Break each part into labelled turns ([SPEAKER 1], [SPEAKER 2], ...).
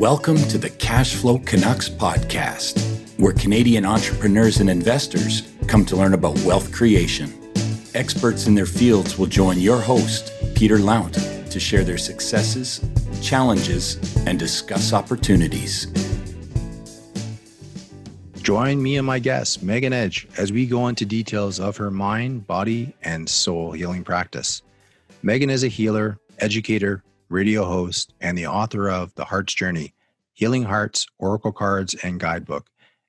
[SPEAKER 1] Welcome to the Cashflow Canucks podcast, where Canadian entrepreneurs and investors come to learn about wealth creation. Experts in their fields will join your host, Peter Lount, to share their successes, challenges, and discuss opportunities.
[SPEAKER 2] Join me and my guest, Megan Edge, as we go into details of her mind, body, and soul healing practice. Megan is a healer, educator, radio host, and the author of The Heart's Journey Healing Hearts, Oracle Cards, and Guidebook,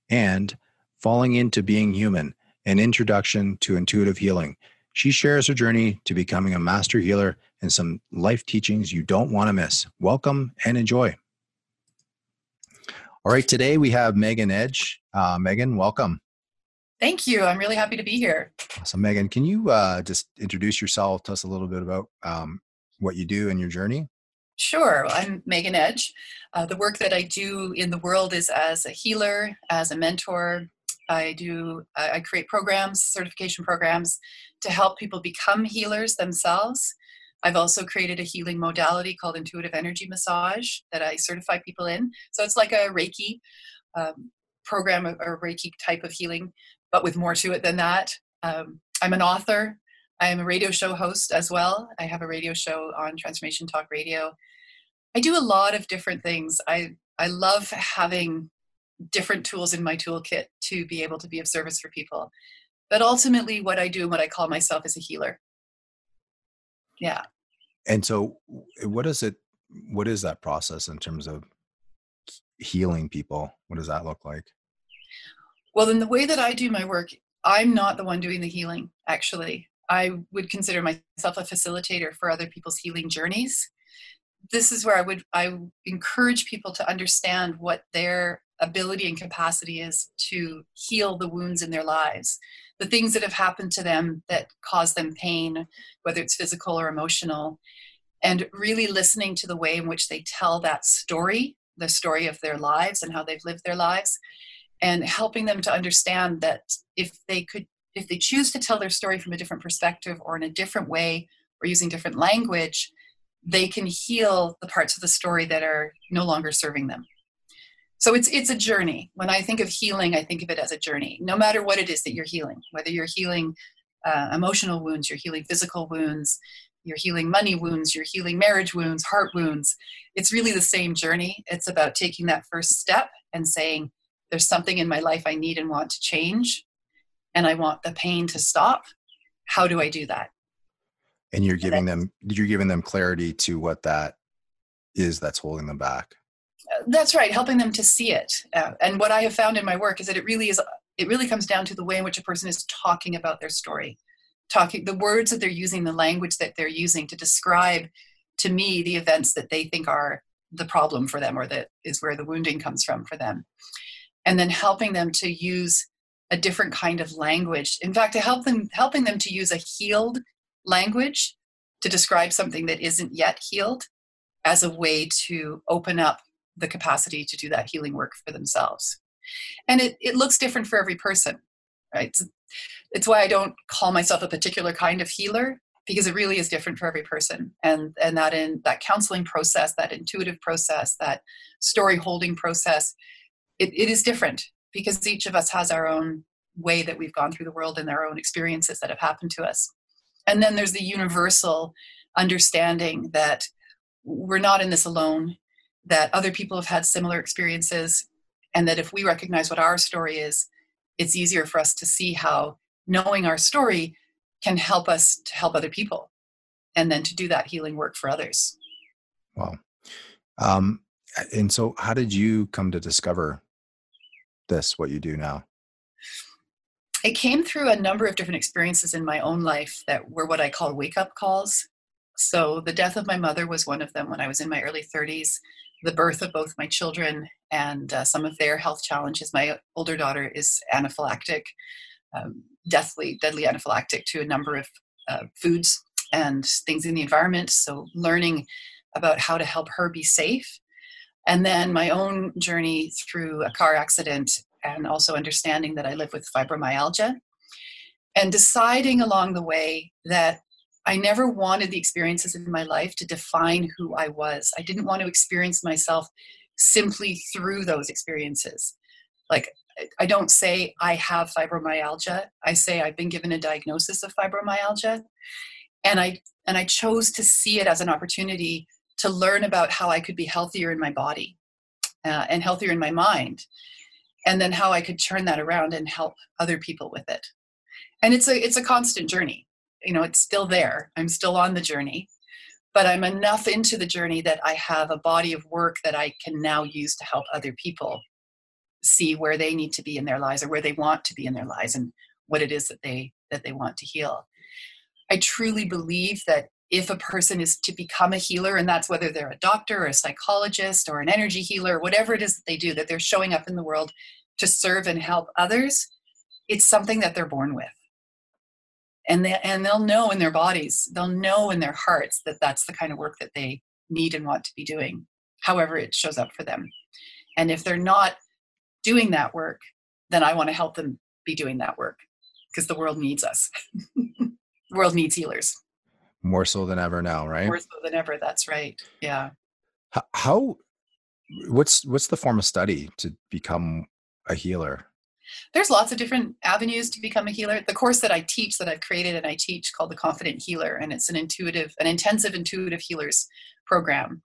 [SPEAKER 2] and Falling into Being Human An Introduction to Intuitive Healing. She shares her journey to becoming a master healer and some life teachings you don't want to miss. Welcome and enjoy. All right, today we have Megan Edge. Uh, Megan, welcome.
[SPEAKER 3] Thank you. I'm really happy to be here.
[SPEAKER 2] So, Megan, can you uh, just introduce yourself? Tell us a little bit about um, what you do and your journey.
[SPEAKER 3] Sure. I'm Megan Edge. Uh, the work that I do in the world is as a healer, as a mentor. I do. I create programs, certification programs, to help people become healers themselves. I've also created a healing modality called intuitive energy massage that I certify people in. So it's like a Reiki um, program or Reiki type of healing, but with more to it than that. Um, I'm an author. I am a radio show host as well. I have a radio show on Transformation Talk Radio. I do a lot of different things. I I love having different tools in my toolkit to be able to be of service for people. But ultimately, what I do and what I call myself is a healer. Yeah.
[SPEAKER 2] And so, what is it? What is that process in terms of healing people? What does that look like?
[SPEAKER 3] Well, in the way that I do my work, I'm not the one doing the healing, actually. I would consider myself a facilitator for other people's healing journeys. This is where I would I encourage people to understand what their ability and capacity is to heal the wounds in their lives, the things that have happened to them that cause them pain, whether it's physical or emotional, and really listening to the way in which they tell that story, the story of their lives and how they've lived their lives, and helping them to understand that if they could if they choose to tell their story from a different perspective or in a different way or using different language they can heal the parts of the story that are no longer serving them. So it's it's a journey. When i think of healing i think of it as a journey. No matter what it is that you're healing whether you're healing uh, emotional wounds you're healing physical wounds you're healing money wounds you're healing marriage wounds heart wounds it's really the same journey. It's about taking that first step and saying there's something in my life i need and want to change and i want the pain to stop how do i do that?
[SPEAKER 2] And you're giving them you're giving them clarity to what that is that's holding them back.
[SPEAKER 3] Uh, that's right helping them to see it. Uh, and what i have found in my work is that it really is it really comes down to the way in which a person is talking about their story. Talking the words that they're using the language that they're using to describe to me the events that they think are the problem for them or that is where the wounding comes from for them. And then helping them to use a different kind of language in fact to help them helping them to use a healed language to describe something that isn't yet healed as a way to open up the capacity to do that healing work for themselves. And it, it looks different for every person, right? It's, it's why I don't call myself a particular kind of healer because it really is different for every person. And, and that in that counseling process, that intuitive process, that story holding process, it, it is different because each of us has our own way that we've gone through the world and our own experiences that have happened to us. And then there's the universal understanding that we're not in this alone, that other people have had similar experiences, and that if we recognize what our story is, it's easier for us to see how knowing our story can help us to help other people and then to do that healing work for others.
[SPEAKER 2] Wow. Um, and so, how did you come to discover this, what you do now?
[SPEAKER 3] it came through a number of different experiences in my own life that were what I call wake up calls. So, the death of my mother was one of them when I was in my early 30s, the birth of both my children, and uh, some of their health challenges. My older daughter is anaphylactic, um, deathly, deadly anaphylactic to a number of uh, foods and things in the environment. So, learning about how to help her be safe. And then my own journey through a car accident and also understanding that I live with fibromyalgia and deciding along the way that I never wanted the experiences in my life to define who I was. I didn't want to experience myself simply through those experiences. Like, I don't say I have fibromyalgia. I say I've been given a diagnosis of fibromyalgia. And I and I chose to see it as an opportunity to learn about how I could be healthier in my body uh, and healthier in my mind, and then how I could turn that around and help other people with it. And it's a it's a constant journey. You know, it's still there. I'm still on the journey, but I'm enough into the journey that I have a body of work that I can now use to help other people see where they need to be in their lives or where they want to be in their lives and what it is that they that they want to heal. I truly believe that if a person is to become a healer, and that's whether they're a doctor or a psychologist or an energy healer, whatever it is that they do, that they're showing up in the world to serve and help others, it's something that they're born with. And, they, and they'll know in their bodies, they'll know in their hearts that that's the kind of work that they need and want to be doing, however it shows up for them. And if they're not doing that work, then I want to help them be doing that work because the world needs us. the world needs healers
[SPEAKER 2] more so than ever now right?
[SPEAKER 3] More so than ever that's right yeah.
[SPEAKER 2] How what's what's the form of study to become a healer?
[SPEAKER 3] There's lots of different avenues to become a healer. The course that i teach that i've created and i teach called the confident healer and it's an intuitive an intensive intuitive healers program.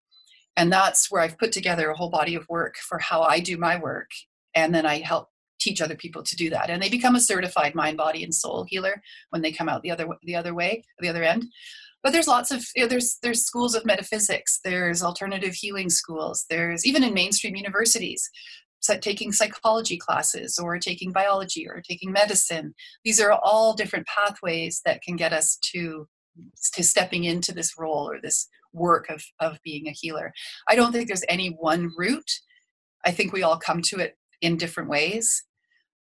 [SPEAKER 3] And that's where i've put together a whole body of work for how i do my work and then i help teach other people to do that. And they become a certified mind body and soul healer when they come out the other the other way the other end but there's lots of you know, there's there's schools of metaphysics there's alternative healing schools there's even in mainstream universities taking psychology classes or taking biology or taking medicine. These are all different pathways that can get us to to stepping into this role or this work of of being a healer. I don't think there's any one route. I think we all come to it in different ways.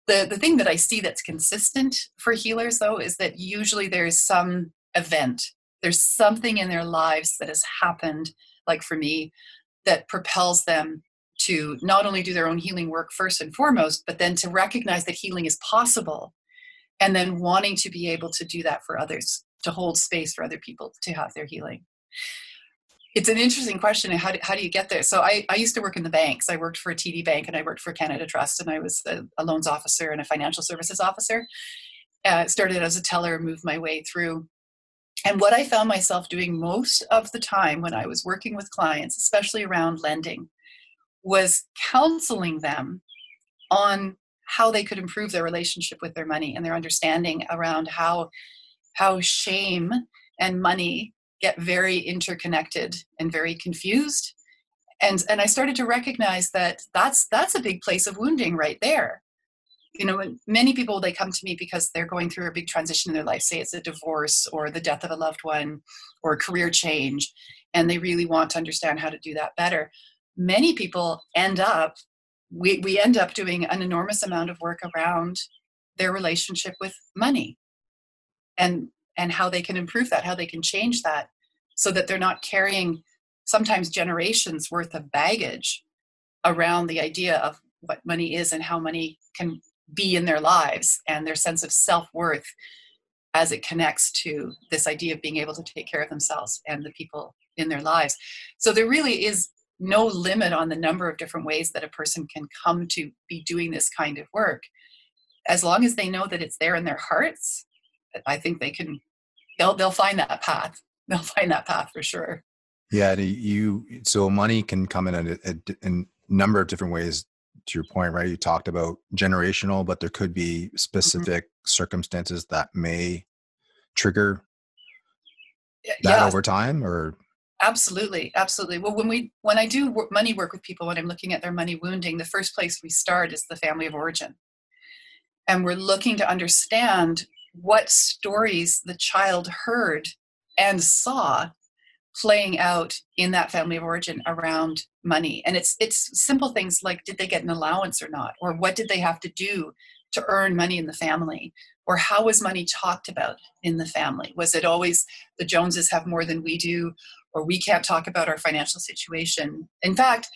[SPEAKER 3] The, the thing that I see that's consistent for healers, though, is that usually there's some event, there's something in their lives that has happened, like for me, that propels them to not only do their own healing work first and foremost, but then to recognize that healing is possible and then wanting to be able to do that for others, to hold space for other people to have their healing it's an interesting question. How do, how do you get there? So I, I used to work in the banks. I worked for a TD Bank and I worked for Canada Trust and I was a, a loans officer and a financial services officer. Uh, started as a teller, moved my way through. And what I found myself doing most of the time when I was working with clients, especially around lending, was counseling them on how they could improve their relationship with their money and their understanding around how how shame and money get very interconnected and very confused. And and i started to recognize that that's that's a big place of wounding right there you know many people they come to me because they're going through a big transition in their life say it's a divorce or the death of a loved one or a career change and they really want to understand how to do that better. Many people end up we, we end up doing an enormous amount of work around their relationship with money and and how they can improve that, how they can change that so that they're not carrying sometimes generations worth of baggage around the idea of what money is and how money can be in their lives and their sense of self-worth as it connects to this idea of being able to take care of themselves and the people in their lives. So there really is no limit on the number of different ways that a person can come to be doing this kind of work. As long as they know that it's there in their hearts I think they can they'll they'll find that path. They'll find that path for sure.
[SPEAKER 2] Yeah, you so money can come in a, a, a number of different ways. To your point, right? You talked about generational, but there could be mm-hmm. specific mm-hmm. circumstances that may trigger that yeah. over time, or
[SPEAKER 3] absolutely absolutely well when we when i do money work with people when i'm looking at their money wounding the first place we start is the family of origin and we're looking to understand what stories the child heard and saw playing out in that family of origin around money. And it's it's simple things like did they get an allowance or not? Or what did they have to do to earn money in the family? Or how was money talked about in the family? Was it always the joneses have more than we do or we can't talk about our financial situation? In fact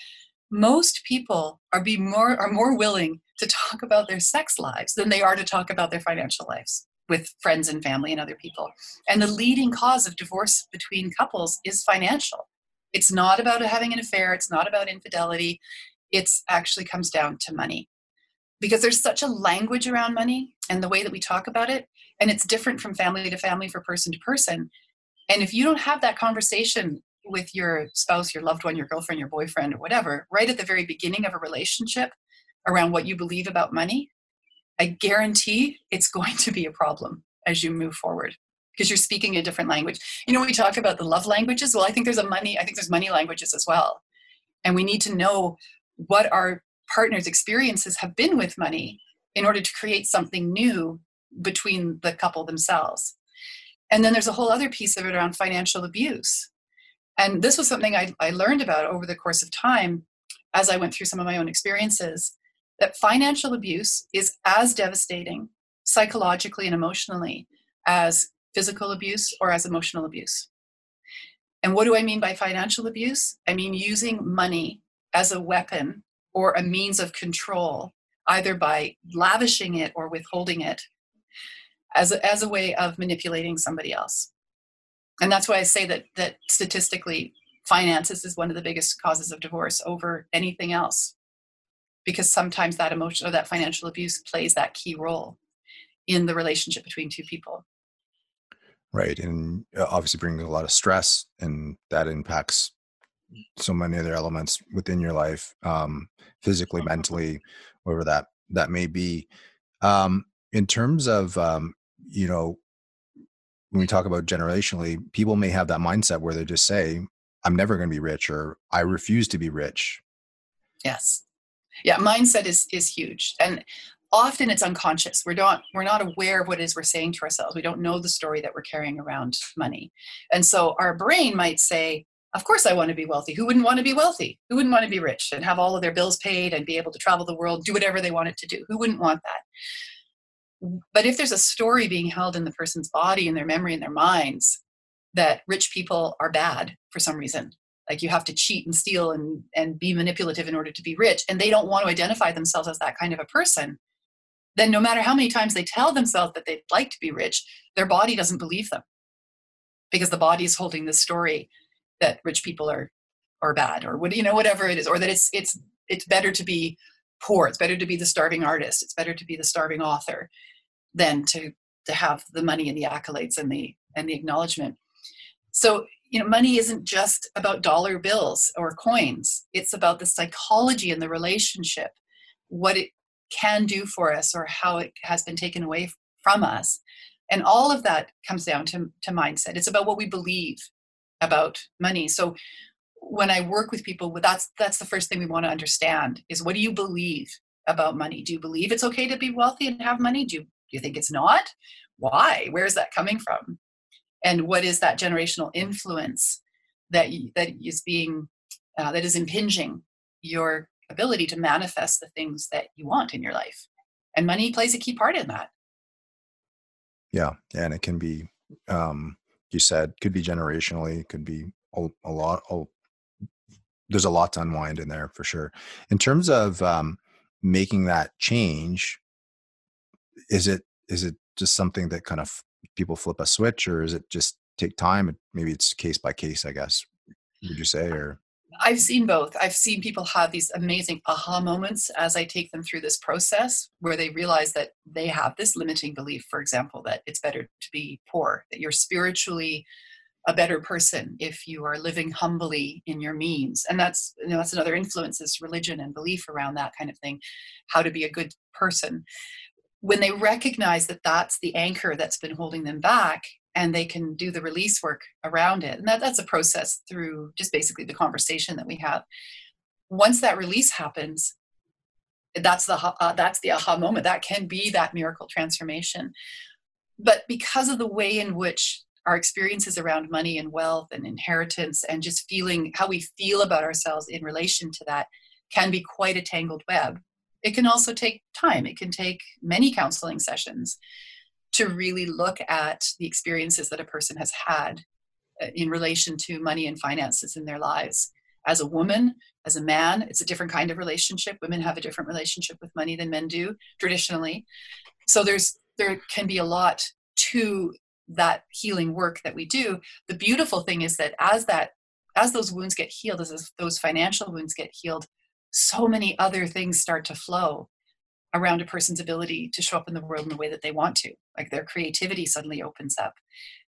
[SPEAKER 3] most people are be more are more willing to talk about their sex lives than they are to talk about their financial lives with friends and family and other people. And the leading cause of divorce between couples is financial. It's not about having an affair, it's not about infidelity. It's actually comes down to money. Because there's such a language around money and the way that we talk about it, and it's different from family to family, for person to person. And if you don't have that conversation with your spouse, your loved one, your girlfriend, your boyfriend, or whatever, right at the very beginning of a relationship around what you believe about money, I guarantee it's going to be a problem as you move forward because you're speaking a different language. You know, we talk about the love languages. Well, I think there's a money, I think there's money languages as well. And we need to know what our partner's experiences have been with money in order to create something new between the couple themselves. And then there's a whole other piece of it around financial abuse. And this was something I, I learned about over the course of time as I went through some of my own experiences that financial abuse is as devastating psychologically and emotionally as physical abuse or as emotional abuse. And what do I mean by financial abuse? I mean using money as a weapon or a means of control, either by lavishing it or withholding it, as a, as a way of manipulating somebody else. And that's why I say that, that statistically, finances is one of the biggest causes of divorce over anything else because sometimes that emotion or that financial abuse plays that key role in the relationship between two people.
[SPEAKER 2] Right and uh, obviously brings a lot of stress and that impacts so many other elements within your life um, physically mm-hmm. mentally whatever that that may be. Um, in terms of um, you know when we talk about generationally people may have that mindset where they just say i'm never going to be rich or i refuse to be rich.
[SPEAKER 3] Yes yeah mindset is is huge. And often it's unconscious. We're not we're not aware of what it is we're saying to ourselves. We don't know the story that we're carrying around money. And so our brain might say of course i want to be wealthy. Who wouldn't want to be wealthy? Who wouldn't want to be rich and have all of their bills paid and be able to travel the world do whatever they wanted to do? Who wouldn't want that? But if there's a story being held in the person's body in their memory in their minds that rich people are bad for some reason like you have to cheat and steal and, and be manipulative in order to be rich and they don't want to identify themselves as that kind of a person then no matter how many times they tell themselves that they'd like to be rich their body doesn't believe them. Because the body is holding the story that rich people are are bad or what you know whatever it is or that it's it's it's better to be poor it's better to be the starving artist it's better to be the starving author than to to have the money and the accolades and the and the acknowledgement. So you know money isn't just about dollar bills or coins. It's about the psychology and the relationship what it can do for us or how it has been taken away from us. And all of that comes down to, to mindset. It's about what we believe about money. So when i work with people that's that's the first thing we want to understand is what do you believe about money? Do you believe it's okay to be wealthy and have money? Do you, do you think it's not? Why? Where is that coming from and what is that generational influence that that is being uh, that is impinging your ability to manifest the things that you want in your life? And money plays a key part in that.
[SPEAKER 2] Yeah and it can be um you said could be generationally could be a, a lot a, there's a lot to unwind in there for sure. In terms of um making that change is it is it just something that kind of people flip a switch or is it just take time maybe it's case by case i guess would you say or
[SPEAKER 3] I've seen both. I've seen people have these amazing aha moments as I take them through this process where they realize that they have this limiting belief, for example, that it's better to be poor, that you're spiritually a better person if you are living humbly in your means. And that's you know that's another influence is religion and belief around that kind of thing, how to be a good person. When they recognize that that's the anchor that's been holding them back and they can do the release work around it. And that, that's a process through just basically the conversation that we have. Once that release happens, that's the uh, that's the aha moment. That can be that miracle transformation. But because of the way in which our experiences around money and wealth and inheritance and just feeling how we feel about ourselves in relation to that can be quite a tangled web. It can also take time. It can take many counseling sessions to really look at the experiences that a person has had uh, in relation to money and finances in their lives. As a woman, as a man, it's a different kind of relationship. Women have a different relationship with money than men do traditionally. So there's there can be a lot to that healing work that we do. The beautiful thing is that as that as those wounds get healed, as those financial wounds get healed, so many other things start to flow around a person's ability to show up in the world in the way that they want to. Like their creativity suddenly opens up.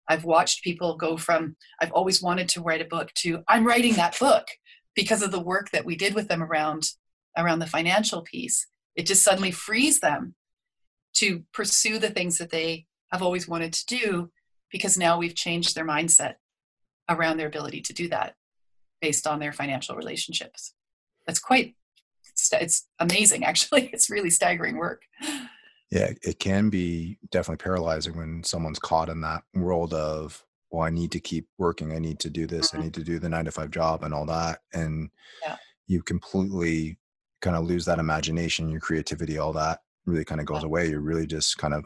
[SPEAKER 3] I've watched people go from, I've always wanted to write a book to, I'm writing that book because of the work that we did with them around around the financial piece. It just suddenly frees them to pursue the things that they have always wanted to do because now we've changed their mindset around their ability to do that based on their financial relationships. That's quite it's amazing actually. It's really staggering work.
[SPEAKER 2] Yeah, it can be definitely paralyzing when someone's caught in that world of well, I need to keep working. I need to do this. Mm-hmm. I need to do the nine to five job and all that. And yeah. you completely kind of lose that imagination, your creativity, all that really kind of goes yeah. away. You're really just kind of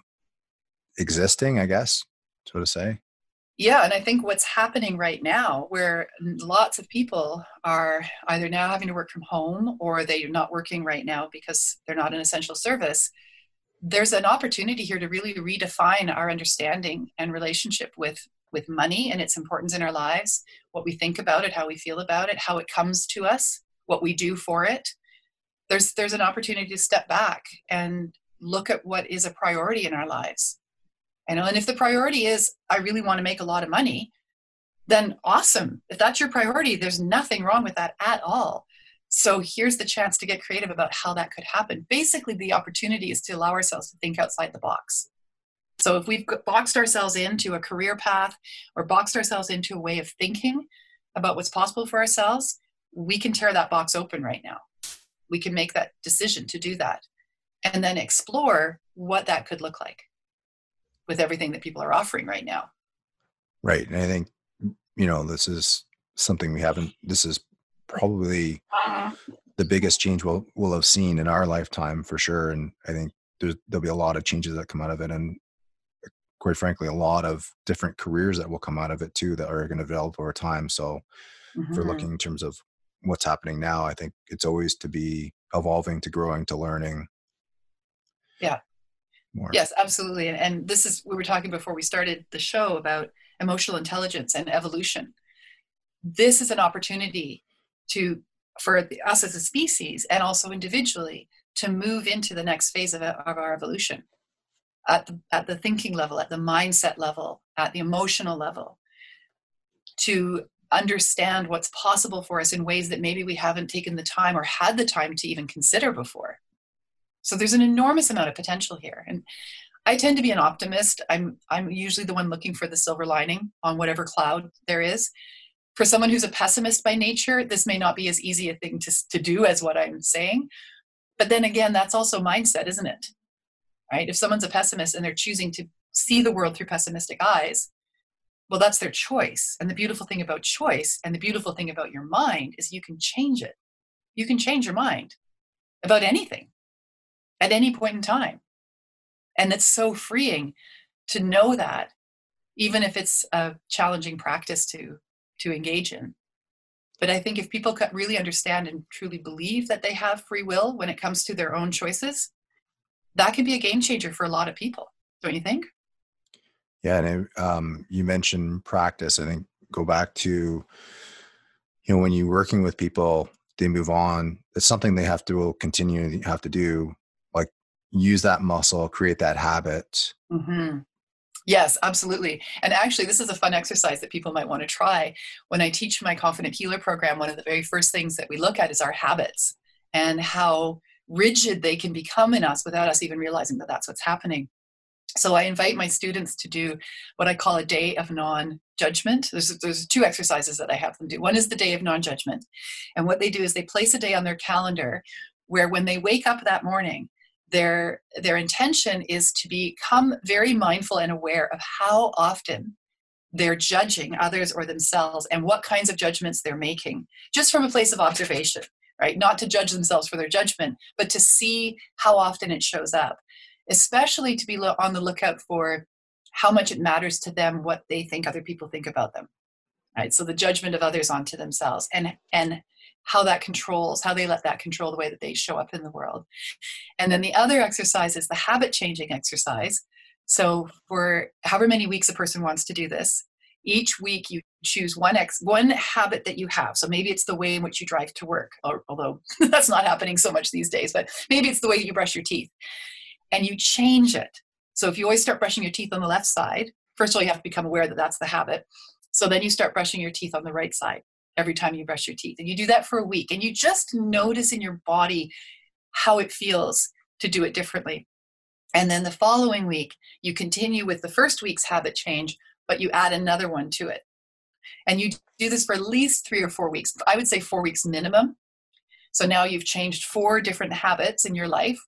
[SPEAKER 2] existing, I guess, so to say.
[SPEAKER 3] Yeah, and I think what's happening right now, where lots of people are either now having to work from home or they're not working right now because they're not an essential service, there's an opportunity here to really redefine our understanding and relationship with with money and its importance in our lives, what we think about it, how we feel about it, how it comes to us, what we do for it. There's there's an opportunity to step back and look at what is a priority in our lives. You know, and if the priority is I really want to make a lot of money, then awesome. If that's your priority, there's nothing wrong with that at all. So here's the chance to get creative about how that could happen. Basically, the opportunity is to allow ourselves to think outside the box. So if we've boxed ourselves into a career path or boxed ourselves into a way of thinking about what's possible for ourselves, we can tear that box open right now. We can make that decision to do that and then explore what that could look like with everything that people are offering right now.
[SPEAKER 2] Right. And I think, you know, this is something we haven't, this is probably uh-huh. the biggest change we'll, we'll have seen in our lifetime for sure. And I think there's, there'll be a lot of changes that come out of it. And quite frankly a lot of different careers that will come out of it too that are going to develop over time so mm-hmm. if we're looking in terms of what's happening now i think it's always to be evolving to growing to learning
[SPEAKER 3] yeah more. yes absolutely and, and this is we were talking before we started the show about emotional intelligence and evolution this is an opportunity to for us as a species and also individually to move into the next phase of, of our evolution at the, at the thinking level, at the mindset level, at the emotional level, to understand what's possible for us in ways that maybe we haven't taken the time or had the time to even consider before. So there's an enormous amount of potential here. And I tend to be an optimist. I'm I'm usually the one looking for the silver lining on whatever cloud there is. For someone who's a pessimist by nature, this may not be as easy a thing to, to do as what I'm saying. But then again, that's also mindset, isn't it? right? If someone's a pessimist and they're choosing to see the world through pessimistic eyes, well, that's their choice. And the beautiful thing about choice and the beautiful thing about your mind is you can change it. You can change your mind about anything at any point in time. And it's so freeing to know that, even if it's a challenging practice to, to engage in. But I think if people really understand and truly believe that they have free will when it comes to their own choices, that can be a game changer for a lot of people, don't you think?
[SPEAKER 2] Yeah, and um, you mentioned practice. I think go back to you know when you're working with people, they move on. It's something they have to continue have to do, use that muscle, create that habit.
[SPEAKER 3] Mm-hmm. Yes, absolutely. And actually, this is a fun exercise that people might want to try. When I teach my Confident Healer program, one of the very first things that we look at is our habits and how rigid they can become in us without us even realizing that that's what's happening. So I invite my students to do what I call a day of non-judgment. There's, there's two exercises that I have them do. One is the day of non-judgment. And what they do is they place a day on their calendar where when they wake up that morning, their, their intention is to become very mindful and aware of how often they're judging others or themselves and what kinds of judgments they're making, just from a place of observation right? Not to judge themselves for their judgment, but to see how often it shows up, especially to be on the lookout for how much it matters to them what they think other people think about them. Right? So the judgment of others onto themselves and and how that controls, how they let that control the way that they show up in the world. And then the other exercise is the habit changing exercise. So for however many weeks a person wants to do this, each week you choose one ex one habit that you have. So maybe it's the way in which you drive to work although that's not happening so much these days but maybe it's the way you brush your teeth. And you change it. So if you always start brushing your teeth on the left side first of all you have to become aware that that's the habit. So then you start brushing your teeth on the right side every time you brush your teeth and you do that for a week and you just notice in your body how it feels to do it differently and then the following week you continue with the first week's habit change but you add another one to it. And you do this for at least three or four weeks. I would say four weeks minimum. So now you've changed four different habits in your life,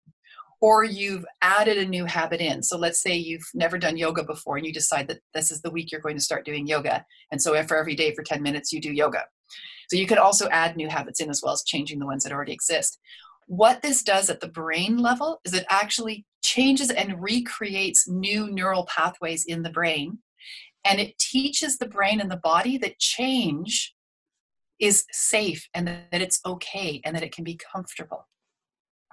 [SPEAKER 3] or you've added a new habit in. So let's say you've never done yoga before and you decide that this is the week you're going to start doing yoga. And so for every day for 10 minutes, you do yoga. So you could also add new habits in as well as changing the ones that already exist. What this does at the brain level is it actually changes and recreates new neural pathways in the brain and it teaches the brain and the body that change is safe and that it's okay and that it can be comfortable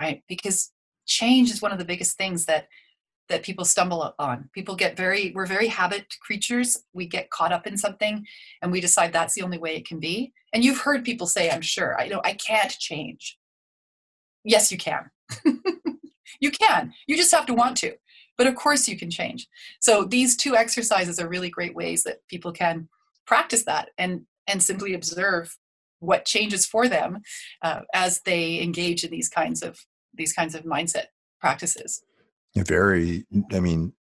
[SPEAKER 3] right because change is one of the biggest things that that people stumble on. People get very we're very habit creatures. We get caught up in something and we decide that's the only way it can be. And you've heard people say i'm sure i know i can't change. Yes you can. You can. You just have to want to. But of course, you can change. So these two exercises are really great ways that people can practice that and and simply observe what changes for them uh, as they engage in these kinds of these kinds of mindset practices.
[SPEAKER 2] Very, I mean,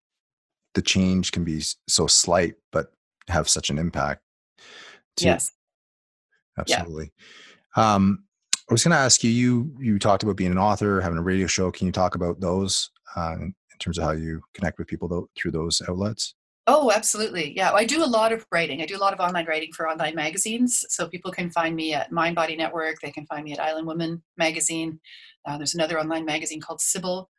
[SPEAKER 2] the change can be so slight, but have such an impact.
[SPEAKER 3] Too. Yes,
[SPEAKER 2] absolutely. Yeah. Um, I was going to ask you. You you talked about being an author, having a radio show. Can you talk about those uh, in terms of how you connect with people though, through those outlets?
[SPEAKER 3] Oh, absolutely. Yeah, I do a lot of writing. I do a lot of online writing for online magazines. So people can find me at Mind Body Network. They can find me at Island Woman magazine. Uh, there's another online magazine called Sybil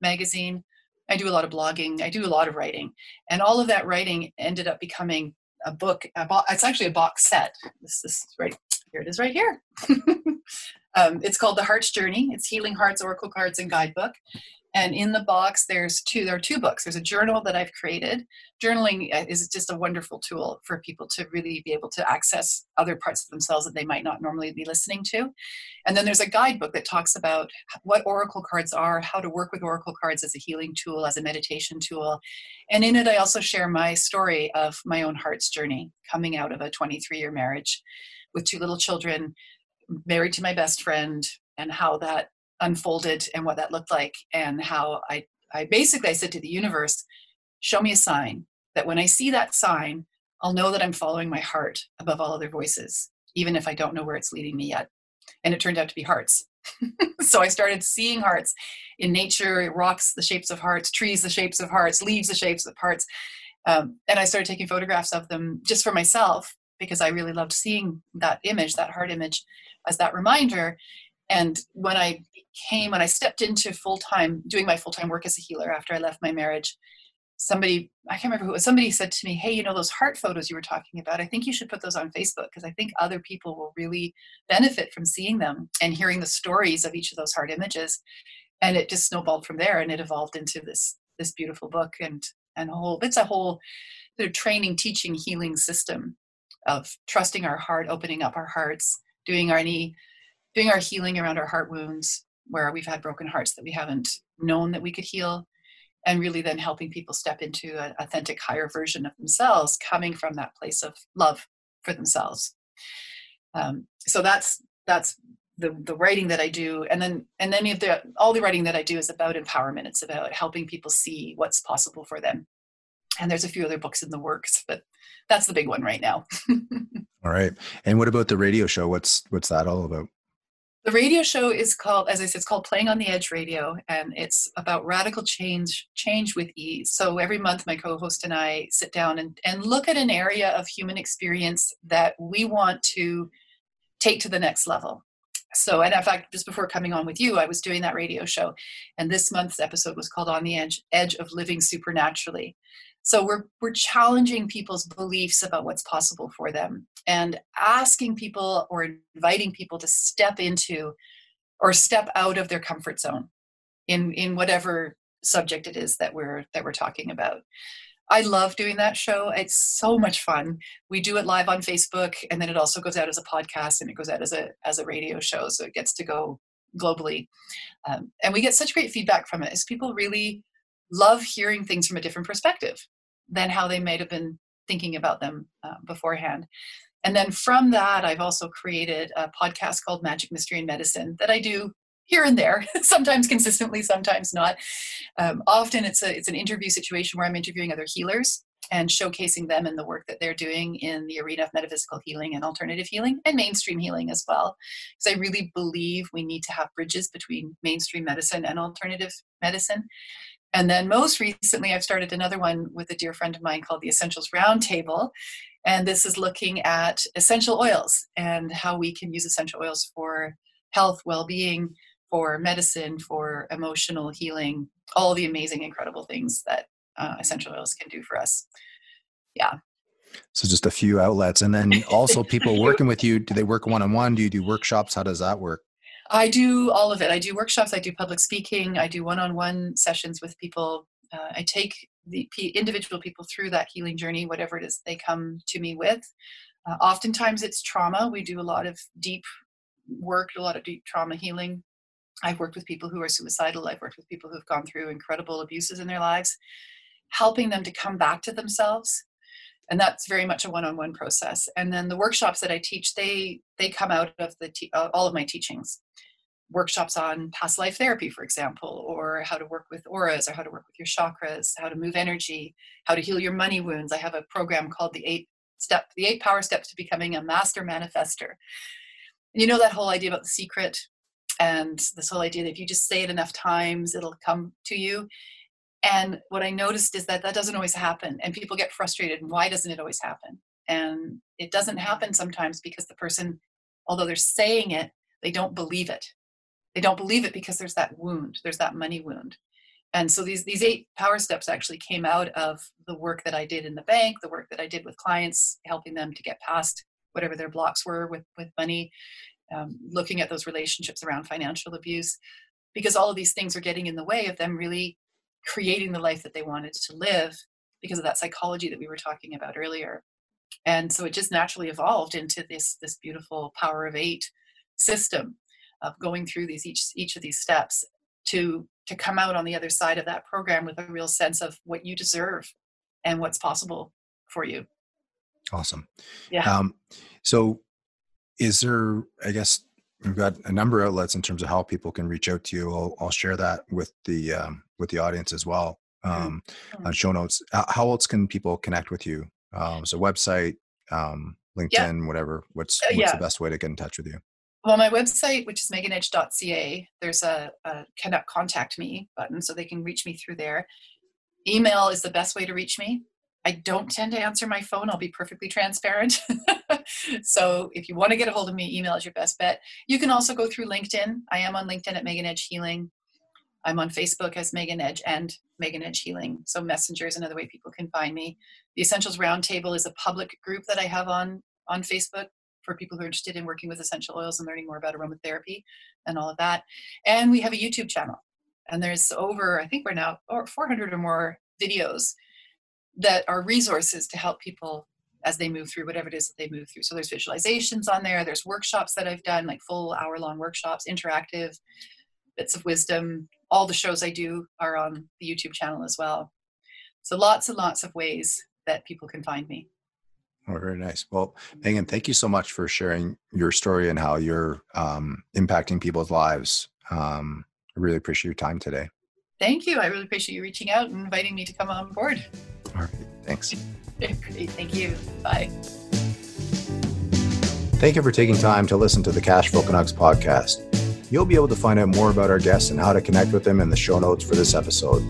[SPEAKER 3] magazine. I do a lot of blogging. I do a lot of writing, and all of that writing ended up becoming a book. A bo- it's actually a box set. This is right here. It is right here. um, it's called The Heart's Journey. It's Healing Hearts Oracle Cards and Guidebook, and in the box there's two there are two books. There's a journal that i've created. Journaling uh, is just a wonderful tool for people to really be able to access other parts of themselves that they might not normally be listening to. And then there's a guidebook that talks about what oracle cards are how to work with oracle cards as a healing tool as a meditation tool. And in it i also share my story of my own heart's journey coming out of a 23 year marriage with two little children married to my best friend and how that unfolded and what that looked like and how I, I basically I said to the universe, show me a sign that when I see that sign, I'll know that I'm following my heart above all other voices, even if I don't know where it's leading me yet. And it turned out to be hearts. so I started seeing hearts in nature, rocks the shapes of hearts, trees the shapes of hearts, leaves the shapes of hearts. Um, and I started taking photographs of them just for myself because I really loved seeing that image, that heart image, as that reminder. And when I came, when I stepped into full time, doing my full time work as a healer after I left my marriage, somebody, I can't remember who was, somebody said to me, Hey, you know, those heart photos you were talking about, I think you should put those on Facebook because I think other people will really benefit from seeing them and hearing the stories of each of those heart images. And it just snowballed from there and it evolved into this this beautiful book and and a whole it's a whole sort of training, teaching, healing system of trusting our heart, opening up our hearts, doing our any doing our healing around our heart wounds where we've had broken hearts that we haven't known that we could heal and really then helping people step into an authentic higher version of themselves coming from that place of love for themselves um, so that's that's the, the writing that I do, and then and then the all the writing that I do is about empowerment. It's about helping people see what's possible for them. And there's a few other books in the works, but that's the big one right now.
[SPEAKER 2] all right. And what about the radio show? What's what's that all about?
[SPEAKER 3] The radio show is called, as I said, it's called Playing on the Edge Radio, and it's about radical change, change with ease. So every month, my co-host and I sit down and, and look at an area of human experience that we want to take to the next level. So, and in fact, just before coming on with you, I was doing that radio show, and this month's episode was called "On the Edge, Edge of Living Supernaturally." So we're we're challenging people's beliefs about what's possible for them and asking people or inviting people to step into or step out of their comfort zone in in whatever subject it is that we're that we're talking about. I love doing that show. It's so much fun. We do it live on Facebook, and then it also goes out as a podcast, and it goes out as a as a radio show, so it gets to go globally. Um, and we get such great feedback from it. Is people really love hearing things from a different perspective than how they might have been thinking about them uh, beforehand. And then from that, I've also created a podcast called Magic Mystery and Medicine that I do here and there, sometimes consistently, sometimes not. Um, often it's a it's an interview situation where I'm interviewing other healers and showcasing them and the work that they're doing in the arena of metaphysical healing and alternative healing and mainstream healing as well. Because I really believe we need to have bridges between mainstream medicine and alternative medicine. And then most recently, I've started another one with a dear friend of mine called the Essentials Roundtable. And this is looking at essential oils and how we can use essential oils for health, well being, for medicine, for emotional healing, all the amazing, incredible things that uh, essential oils can do for us. Yeah.
[SPEAKER 2] So just a few outlets, and then also people working with you. Do they work one on one? Do you do workshops? How does that work?
[SPEAKER 3] I do all of it. I do workshops. I do public speaking. I do one on one sessions with people. Uh, I take the individual people through that healing journey, whatever it is they come to me with. Uh, oftentimes it's trauma. We do a lot of deep work, a lot of deep trauma healing I've worked with people who are suicidal. I've worked with people who've gone through incredible abuses in their lives, helping them to come back to themselves. And that's very much a one-on-one process. And then the workshops that I teach, they they come out of the te- uh, all of my teachings. Workshops on past life therapy, for example, or how to work with auras, or how to work with your chakras, how to move energy, how to heal your money wounds. I have a program called the Eight Step, the Eight Power Steps to Becoming a Master Manifester. You know that whole idea about the secret and this whole idea that if you just say it enough times it'll come to you and what i noticed is that that doesn't always happen and people get frustrated why doesn't it always happen? And it doesn't happen sometimes because the person although they're saying it they don't believe it. They don't believe it because there's that wound there's that money wound. And so these these eight power steps actually came out of the work that i did in the bank the work that i did with clients helping them to get past whatever their blocks were with with money um, looking at those relationships around financial abuse, because all of these things are getting in the way of them really creating the life that they wanted to live because of that psychology that we were talking about earlier. And so it just naturally evolved into this this beautiful power of eight system of going through these each each of these steps to to come out on the other side of that program with a real sense of what you deserve and what's possible for you.
[SPEAKER 2] Awesome.
[SPEAKER 3] Yeah. Um,
[SPEAKER 2] so is there i guess we've got a number of outlets in terms of how people can reach out to you. I'll, I'll share that with the um, with the audience as well um, mm-hmm. on show notes. How else can people connect with you? Um, so website um, linkedin yeah. whatever what's uh, what's yeah. the best way to get in touch with you?
[SPEAKER 3] Well my website which is meganedge.ca there's a, a connect contact me button so they can reach me through there. Email is the best way to reach me I don't tend to answer my phone. I'll be perfectly transparent. so if you want to get a hold of me, email is your best bet. You can also go through LinkedIn. I am on LinkedIn at Megan Edge Healing. I'm on Facebook as Megan Edge and Megan Edge Healing. So Messenger is another way people can find me. The Essentials Roundtable is a public group that I have on on Facebook for people who are interested in working with essential oils and learning more about aromatherapy and all of that. And we have a YouTube channel. And there's over, I think we're now 400 or more videos that are resources to help people as they move through whatever it is that they move through. So there's visualizations on there, there's workshops that I've done, like full hour long workshops, interactive, bits of wisdom. All the shows I do are on the YouTube channel as well. So lots and lots of ways that people can find me.
[SPEAKER 2] Oh, very nice. Well, Megan, thank you so much for sharing your story and how you're um, impacting people's lives. Um, I really appreciate your time today.
[SPEAKER 3] Thank you. I really appreciate you reaching out and inviting me to come on board.
[SPEAKER 2] All right. Thanks.
[SPEAKER 3] Great. Thank you. Bye.
[SPEAKER 2] Thank you for taking time to listen to the Cashflow Canucks podcast. You'll be able to find out more about our guests and how to connect with them in the show notes for this episode.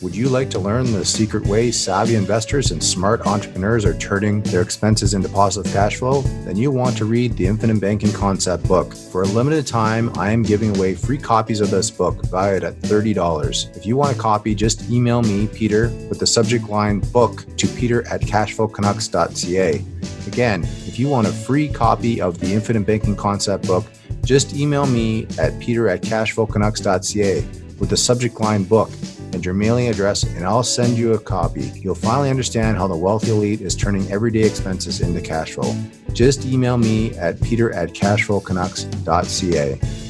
[SPEAKER 2] Would you like to learn the secret way savvy investors and smart entrepreneurs are turning their expenses into positive cash flow? Then you want to read the Infinite Banking Concept book. For a limited time, I am giving away free copies of this book valued at $30. If you want a copy, just email me, Peter, with the subject line book to peter at cashflowcanucks.ca. Again, if you want a free copy of the Infinite Banking Concept book, just email me at peter at cashflowcanucks.ca with the subject line book and your mailing address, and I'll send you a copy. You'll finally understand how the Wealthy Elite is turning everyday expenses into cash flow. Just email me at peter at cashflowcanucks.ca.